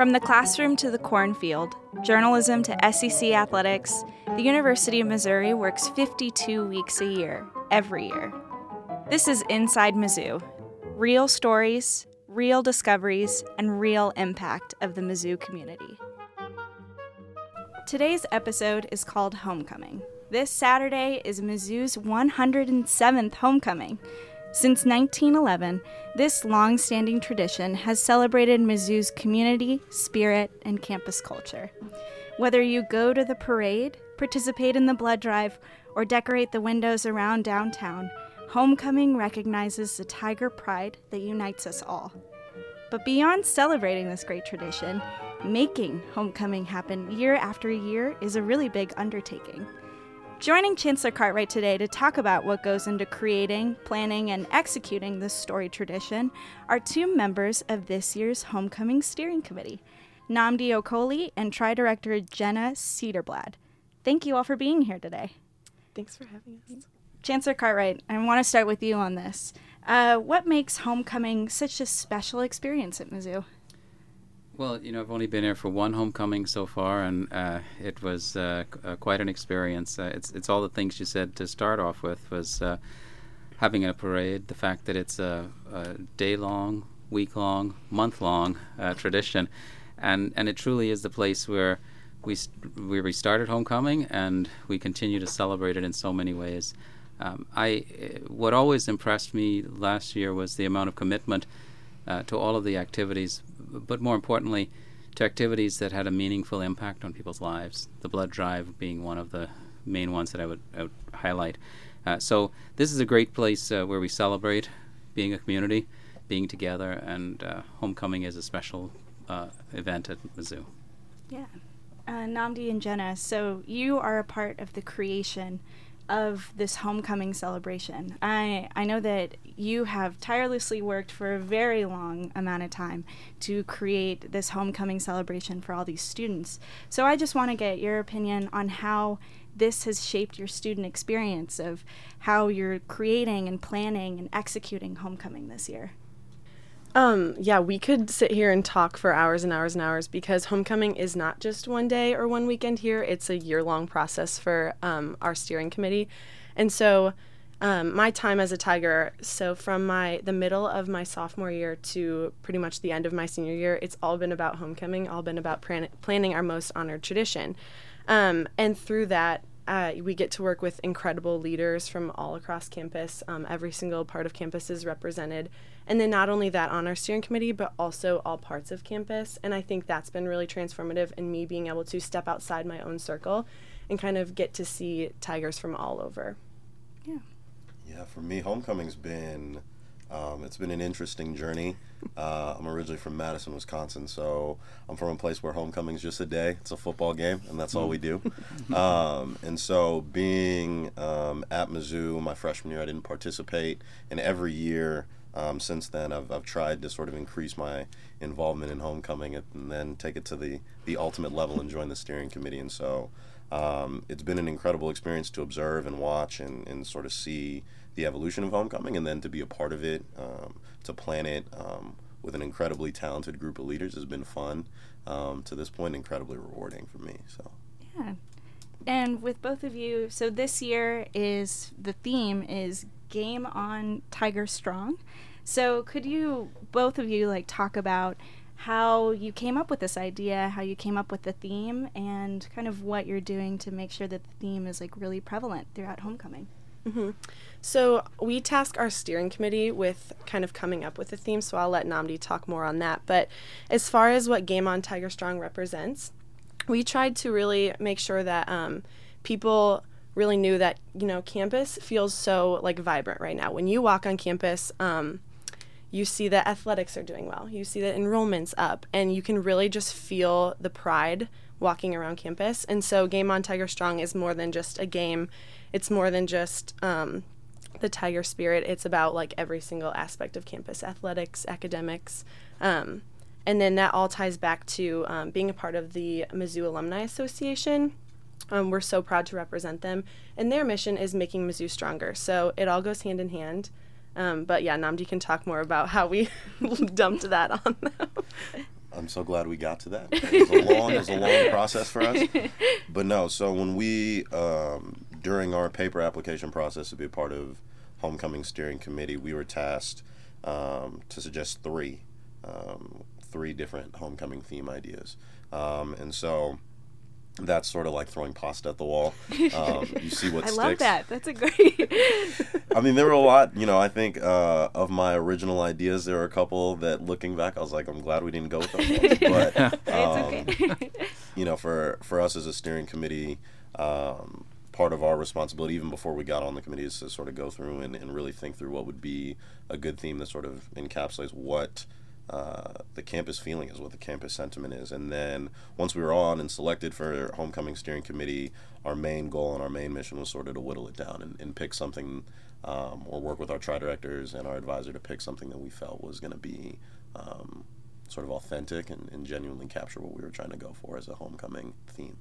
From the classroom to the cornfield, journalism to SEC athletics, the University of Missouri works 52 weeks a year, every year. This is Inside Mizzou real stories, real discoveries, and real impact of the Mizzou community. Today's episode is called Homecoming. This Saturday is Mizzou's 107th homecoming. Since 1911, this long standing tradition has celebrated Mizzou's community, spirit, and campus culture. Whether you go to the parade, participate in the blood drive, or decorate the windows around downtown, Homecoming recognizes the tiger pride that unites us all. But beyond celebrating this great tradition, making homecoming happen year after year is a really big undertaking. Joining Chancellor Cartwright today to talk about what goes into creating, planning, and executing this story tradition are two members of this year's Homecoming Steering Committee, Nnamdi Okoli and Tri Director Jenna Cederblad. Thank you all for being here today. Thanks for having us. Chancellor Cartwright, I want to start with you on this. Uh, what makes homecoming such a special experience at Mizzou? Well, you know, I've only been here for one homecoming so far, and uh, it was uh, uh, quite an experience. Uh, it's it's all the things you said to start off with was uh, having a parade, the fact that it's a, a day long, week long, month long uh, tradition, and and it truly is the place where we st- we restarted homecoming and we continue to celebrate it in so many ways. Um, I what always impressed me last year was the amount of commitment to all of the activities but more importantly, to activities that had a meaningful impact on people's lives. The blood drive being one of the main ones that I would, I would highlight. Uh, so this is a great place uh, where we celebrate being a community, being together, and uh, homecoming is a special uh, event at Mizzou. Yeah. Uh, Nnamdi and Jenna, so you are a part of the creation of this homecoming celebration. I, I know that you have tirelessly worked for a very long amount of time to create this homecoming celebration for all these students. So I just want to get your opinion on how this has shaped your student experience of how you're creating and planning and executing homecoming this year. Um, yeah, we could sit here and talk for hours and hours and hours because homecoming is not just one day or one weekend here. It's a year long process for um, our steering committee. And so um, my time as a tiger, so from my the middle of my sophomore year to pretty much the end of my senior year, it's all been about homecoming, all been about plan- planning our most honored tradition. Um, and through that, uh, we get to work with incredible leaders from all across campus. Um, every single part of campus is represented. And then not only that on our steering committee, but also all parts of campus. And I think that's been really transformative in me being able to step outside my own circle and kind of get to see Tigers from all over. Yeah. Yeah, for me, homecoming's been um, it's been an interesting journey. Uh, I'm originally from Madison, Wisconsin, so I'm from a place where homecoming's just a day. It's a football game, and that's all we do. Um, and so, being um, at Mizzou my freshman year, I didn't participate, and every year um, since then, I've, I've tried to sort of increase my involvement in homecoming and then take it to the, the ultimate level and join the steering committee. And so, um, it's been an incredible experience to observe and watch and, and sort of see the evolution of homecoming and then to be a part of it, um, to plan it um, with an incredibly talented group of leaders has been fun. Um, to this point, incredibly rewarding for me. So, yeah. And with both of you, so this year is the theme is Game on Tiger Strong. So could you both of you like talk about how you came up with this idea, how you came up with the theme, and kind of what you're doing to make sure that the theme is like really prevalent throughout homecoming? Mm-hmm. So we task our steering committee with kind of coming up with a theme. So I'll let Nnamdi talk more on that. But as far as what Game on Tiger Strong represents, we tried to really make sure that um, people really knew that you know campus feels so like vibrant right now. When you walk on campus. Um, you see that athletics are doing well. You see that enrollment's up, and you can really just feel the pride walking around campus. And so, Game on Tiger Strong is more than just a game it's more than just um, the tiger spirit. It's about like every single aspect of campus athletics, academics. Um, and then that all ties back to um, being a part of the Mizzou Alumni Association. Um, we're so proud to represent them, and their mission is making Mizzou stronger. So it all goes hand in hand. Um, but yeah, Nnamdi can talk more about how we dumped that on them. I'm so glad we got to that. It was a long, it was a long process for us. But no, so when we, um, during our paper application process to be a part of Homecoming Steering Committee, we were tasked um, to suggest three, um, three different homecoming theme ideas. Um, and so that's sort of like throwing pasta at the wall. Um, you see what I sticks. love that. That's a great. I mean, there were a lot. You know, I think uh, of my original ideas, there were a couple that, looking back, I was like, I'm glad we didn't go with them. But um, it's okay. you know, for for us as a steering committee, um, part of our responsibility, even before we got on the committee, is to sort of go through and, and really think through what would be a good theme that sort of encapsulates what uh, the campus feeling is, what the campus sentiment is. And then once we were on and selected for homecoming steering committee, our main goal and our main mission was sort of to whittle it down and, and pick something um, or work with our tri directors and our advisor to pick something that we felt was going to be um, sort of authentic and, and genuinely capture what we were trying to go for as a homecoming theme.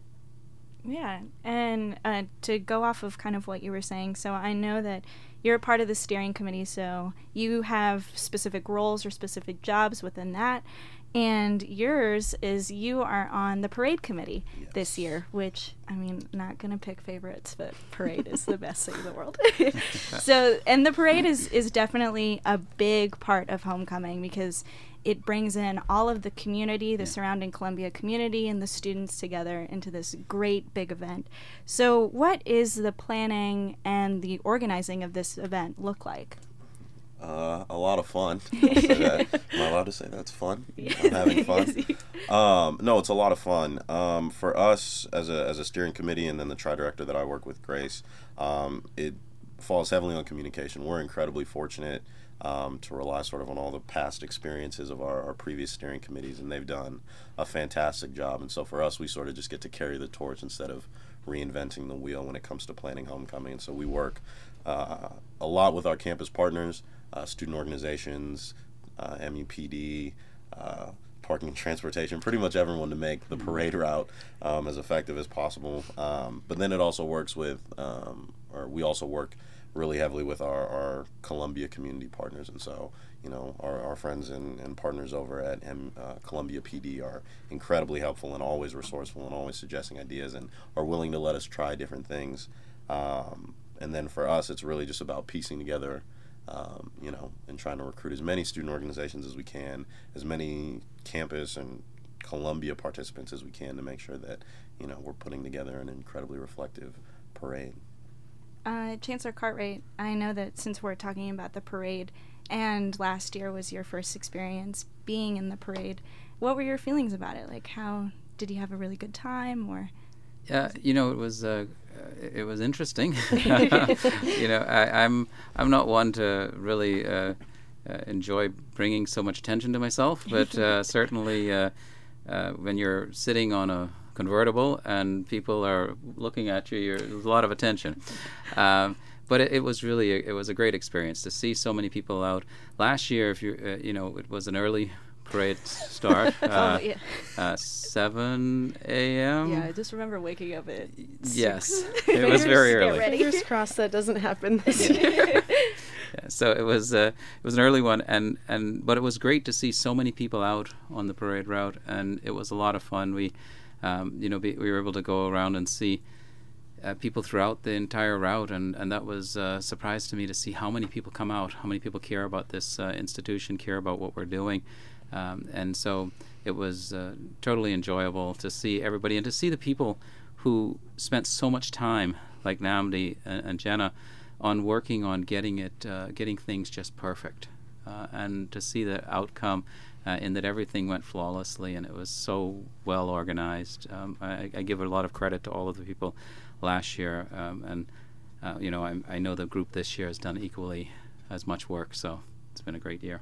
Yeah, and uh, to go off of kind of what you were saying, so I know that you're a part of the steering committee, so you have specific roles or specific jobs within that. And yours is you are on the parade committee this year, which I mean, not gonna pick favorites, but parade is the best thing in the world. so, and the parade is is definitely a big part of homecoming because it brings in all of the community, the surrounding Columbia community, and the students together into this great big event. So, what is the planning and the organizing of this event look like? Uh, a lot of fun. I'll say that. Am I allowed to say that's fun? I'm having fun. Um, no, it's a lot of fun. Um, for us as a, as a steering committee and then the tri director that I work with, Grace, um, it falls heavily on communication. We're incredibly fortunate um, to rely sort of on all the past experiences of our, our previous steering committees, and they've done a fantastic job. And so for us, we sort of just get to carry the torch instead of reinventing the wheel when it comes to planning homecoming. And so we work uh, a lot with our campus partners, uh, student organizations, uh, MUPD, uh, parking and transportation, pretty much everyone to make the parade route um, as effective as possible. Um, but then it also works with, um, or we also work really heavily with our, our Columbia community partners. And so, you know, our, our friends and, and partners over at M, uh, Columbia PD are incredibly helpful and always resourceful and always suggesting ideas and are willing to let us try different things. Um, and then for us, it's really just about piecing together um, you know, and trying to recruit as many student organizations as we can, as many campus and Columbia participants as we can to make sure that, you know, we're putting together an incredibly reflective parade. Uh, Chancellor Cartwright, I know that since we're talking about the parade, and last year was your first experience being in the parade, what were your feelings about it? Like, how did you have a really good time, or? Yeah, you know, it was uh, uh, it was interesting. you know, I, I'm I'm not one to really uh, uh, enjoy bringing so much attention to myself, but uh, certainly uh, uh, when you're sitting on a convertible and people are looking at you, you're, there's a lot of attention. Um, but it, it was really a, it was a great experience to see so many people out. Last year, if you uh, you know, it was an early parade start. Uh, oh, yeah. uh, 7 a.m. yeah, I just remember waking up at. Yes, it was very Get early. ready. Fingers crossed that doesn't happen this year. Yeah, so it was uh, it was an early one, and, and but it was great to see so many people out on the parade route, and it was a lot of fun. We, um, you know, be, we were able to go around and see uh, people throughout the entire route, and and that was a surprise to me to see how many people come out, how many people care about this uh, institution, care about what we're doing, um, and so it was uh, totally enjoyable to see everybody and to see the people who spent so much time, like Nnamdi and, and Jenna, on working on getting it, uh, getting things just perfect, uh, and to see the outcome uh, in that everything went flawlessly and it was so well organized. Um, I, I give a lot of credit to all of the people last year, um, and uh, you know I, I know the group this year has done equally as much work. So it's been a great year.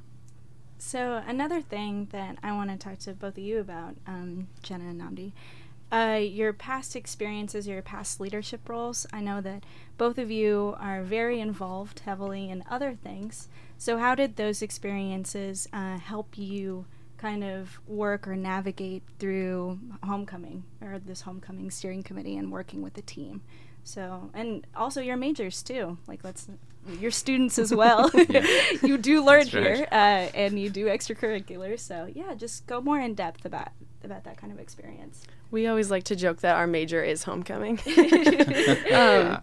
So another thing that I want to talk to both of you about, um, Jenna and Nnamdi, uh, your past experiences, your past leadership roles. I know that both of you are very involved heavily in other things. So how did those experiences uh, help you kind of work or navigate through homecoming or this homecoming steering committee and working with the team? So, and also your majors too. Like, let's your students as well. you do learn right. here, uh, and you do extracurriculars. So, yeah, just go more in depth about about that kind of experience. We always like to joke that our major is homecoming. Um,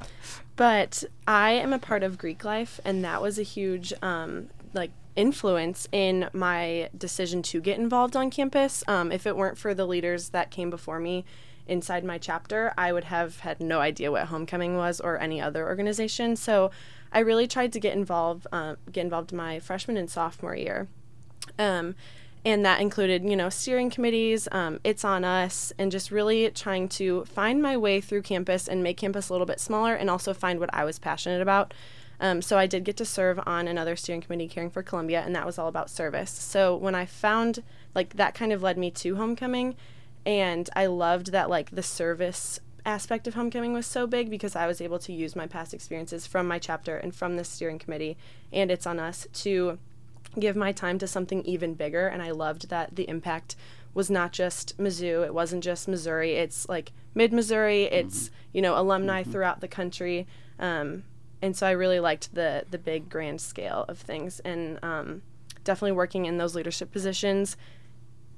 but I am a part of Greek life, and that was a huge um, like influence in my decision to get involved on campus. Um, if it weren't for the leaders that came before me inside my chapter, I would have had no idea what homecoming was or any other organization. So I really tried to get involved, uh, get involved my freshman and sophomore year. Um, and that included, you know, steering committees, um, It's On Us, and just really trying to find my way through campus and make campus a little bit smaller and also find what I was passionate about. Um, so I did get to serve on another steering committee, Caring for Columbia, and that was all about service. So when I found, like, that kind of led me to homecoming, and I loved that, like, the service aspect of homecoming was so big because I was able to use my past experiences from my chapter and from the steering committee, and It's On Us to give my time to something even bigger and i loved that the impact was not just mizzou it wasn't just missouri it's like mid missouri it's you know alumni throughout the country um, and so i really liked the the big grand scale of things and um, definitely working in those leadership positions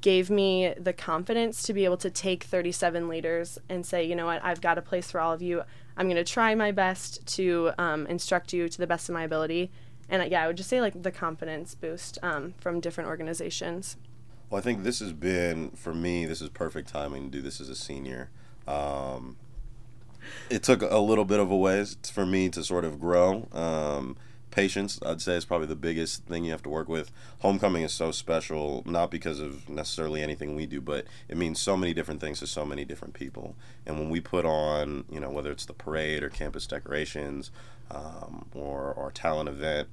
gave me the confidence to be able to take 37 leaders and say, you know what, I've got a place for all of you. I'm going to try my best to um, instruct you to the best of my ability. And yeah, I would just say like the confidence boost um, from different organizations. Well, I think this has been for me. This is perfect timing to do this as a senior. Um, it took a little bit of a ways for me to sort of grow. Um, patience, I'd say, is probably the biggest thing you have to work with. Homecoming is so special, not because of necessarily anything we do, but it means so many different things to so many different people. And when we put on, you know, whether it's the parade or campus decorations um, or or talent event,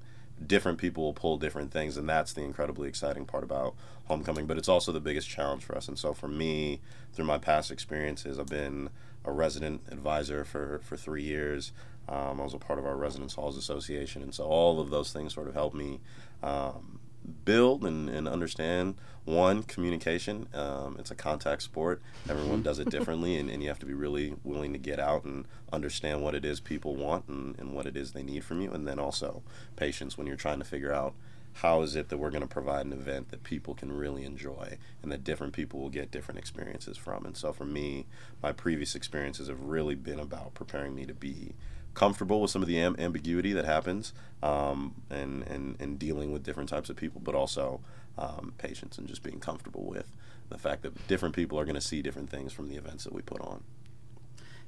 different people will pull different things, and that's the incredibly exciting part about homecoming. But it's also the biggest challenge for us. And so for me, through my past experiences, I've been a resident advisor for for three years. Um, I was a part of our Residence Halls Association, and so all of those things sort of helped me um, build and, and understand one communication. Um, it's a contact sport. Everyone does it differently, and, and you have to be really willing to get out and understand what it is people want and, and what it is they need from you, and then also patience when you're trying to figure out how is it that we're going to provide an event that people can really enjoy and that different people will get different experiences from. And so for me, my previous experiences have really been about preparing me to be comfortable with some of the am- ambiguity that happens um, and, and, and dealing with different types of people, but also um, patience and just being comfortable with the fact that different people are going to see different things from the events that we put on.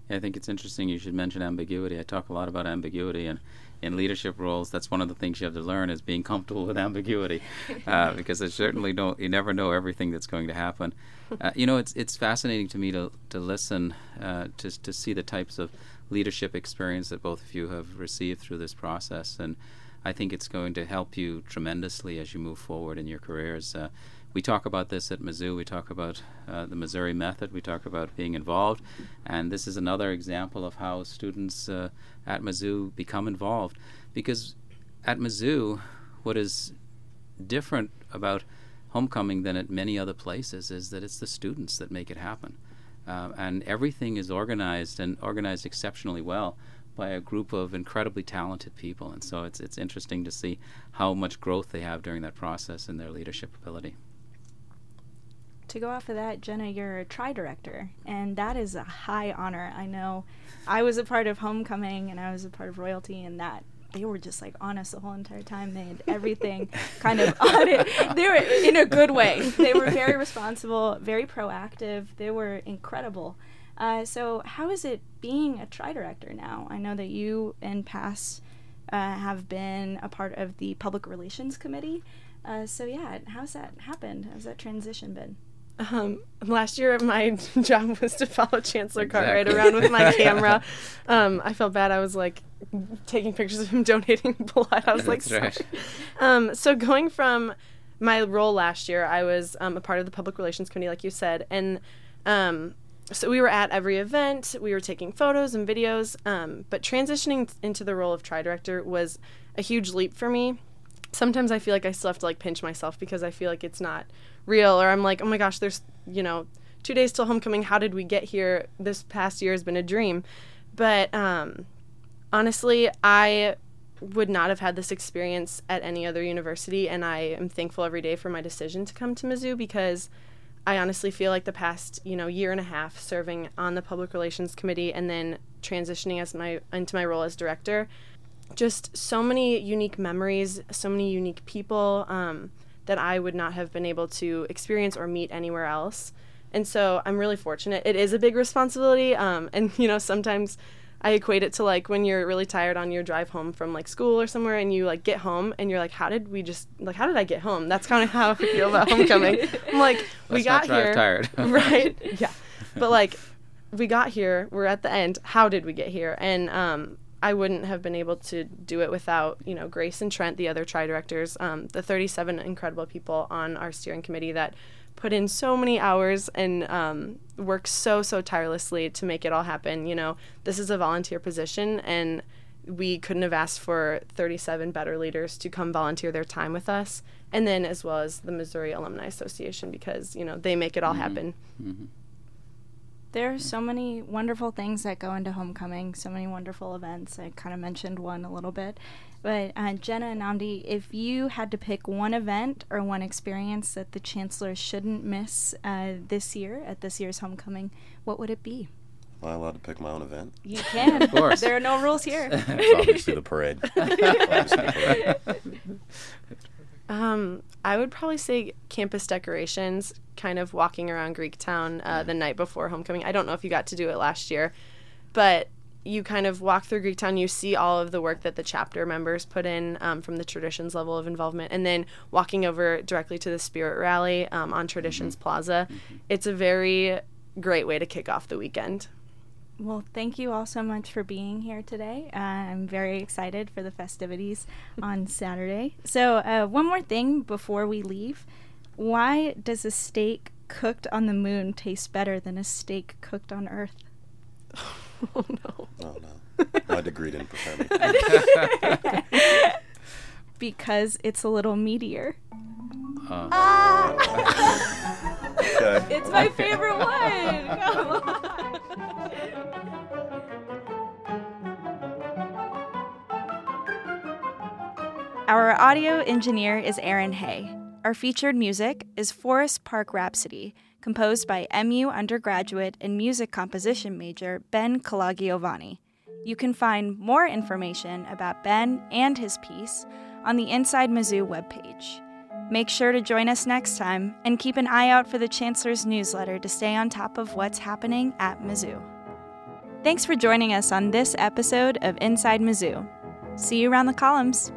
Yeah, I think it's interesting you should mention ambiguity. I talk a lot about ambiguity, and in leadership roles, that's one of the things you have to learn is being comfortable with ambiguity, uh, because I certainly don't. You never know everything that's going to happen. Uh, you know, it's it's fascinating to me to to listen uh, to to see the types of leadership experience that both of you have received through this process, and I think it's going to help you tremendously as you move forward in your careers. Uh, we talk about this at Mizzou. We talk about uh, the Missouri method. We talk about being involved, and this is another example of how students uh, at Mizzou become involved. Because at Mizzou, what is different about homecoming than at many other places is that it's the students that make it happen, uh, and everything is organized and organized exceptionally well by a group of incredibly talented people. And so it's it's interesting to see how much growth they have during that process and their leadership ability to go off of that, Jenna, you're a tri director, and that is a high honor. I know I was a part of Homecoming and I was a part of Royalty, and that they were just like on us the whole entire time. They had everything kind of on it. They were in a good way. They were very responsible, very proactive. They were incredible. Uh, so, how is it being a tri director now? I know that you in past uh, have been a part of the public relations committee. Uh, so, yeah, how's that happened? How's that transition been? Um, last year, my job was to follow Chancellor Exactly. Cartwright around with my camera. Um, I felt bad. I was like taking pictures of him donating blood. I was like, right. Um, so going from my role last year, I was um, a part of the public relations committee, like you said, and um, so we were at every event. We were taking photos and videos. Um, but transitioning into the role of tri director was a huge leap for me. Sometimes I feel like I still have to like pinch myself because I feel like it's not real, or I'm like, oh my gosh, there's you know two days till homecoming. How did we get here? This past year has been a dream. But um, honestly, I would not have had this experience at any other university, and I am thankful every day for my decision to come to Mizzou because I honestly feel like the past you know year and a half serving on the public relations committee and then transitioning as my into my role as director, just so many unique memories, so many unique people um, that I would not have been able to experience or meet anywhere else. And so I'm really fortunate. It is a big responsibility, um, and you know sometimes I equate it to like when you're really tired on your drive home from like school or somewhere and you like get home and you're like, how did we just like how did I get home? That's kind of how I feel about homecoming. I'm like, we Let's got not drive here, tired. right? Yeah, but like we got here. We're at the end. How did we get here? And um, I wouldn't have been able to do it without you know Grace and Trent, the other tri directors, um, the 37 incredible people on our steering committee that put in so many hours and um, work so so tirelessly to make it all happen. You know, this is a volunteer position, and we couldn't have asked for 37 better leaders to come volunteer their time with us, and then as well as the Missouri Alumni Association because you know they make it all happen. There are so many wonderful things that go into homecoming, so many wonderful events. I kind of mentioned one a little bit. But uh, Jenna and Nnamdi, if you had to pick one event or one experience that the chancellor shouldn't miss uh, this year at this year's homecoming, what would it be? Am I allowed to pick my own event? You can. Of course. There are no rules here. It's obviously the parade. Obviously the parade. Um, I would probably say campus decorations, kind of walking around Greektown uh, the night before homecoming. I don't know if you got to do it last year, but you kind of walk through Greektown, you see all of the work that the chapter members put in um, from the traditions level of involvement, and then walking over directly to the spirit rally um, on Traditions Plaza. It's a very great way to kick off the weekend. Well, thank you all so much for being here today. Uh, I'm very excited for the festivities on Saturday. So, uh, one more thing before we leave. Why does a steak cooked on the moon taste better than a steak cooked on Earth? oh no. Oh no, my degree didn't prepare me. Because it's a little meteor. Uh, Okay. It's my favorite one. Our audio engineer is Aaron Hay. Our featured music is Forest Park Rhapsody, composed by MU undergraduate and music composition major Ben Calagiovanni. You can find more information about Ben and his piece on the Inside Mizzou webpage. Make sure to join us next time and keep an eye out for the Chancellor's newsletter to stay on top of what's happening at Mizzou. Thanks for joining us on this episode of Inside Mizzou. See you around the columns.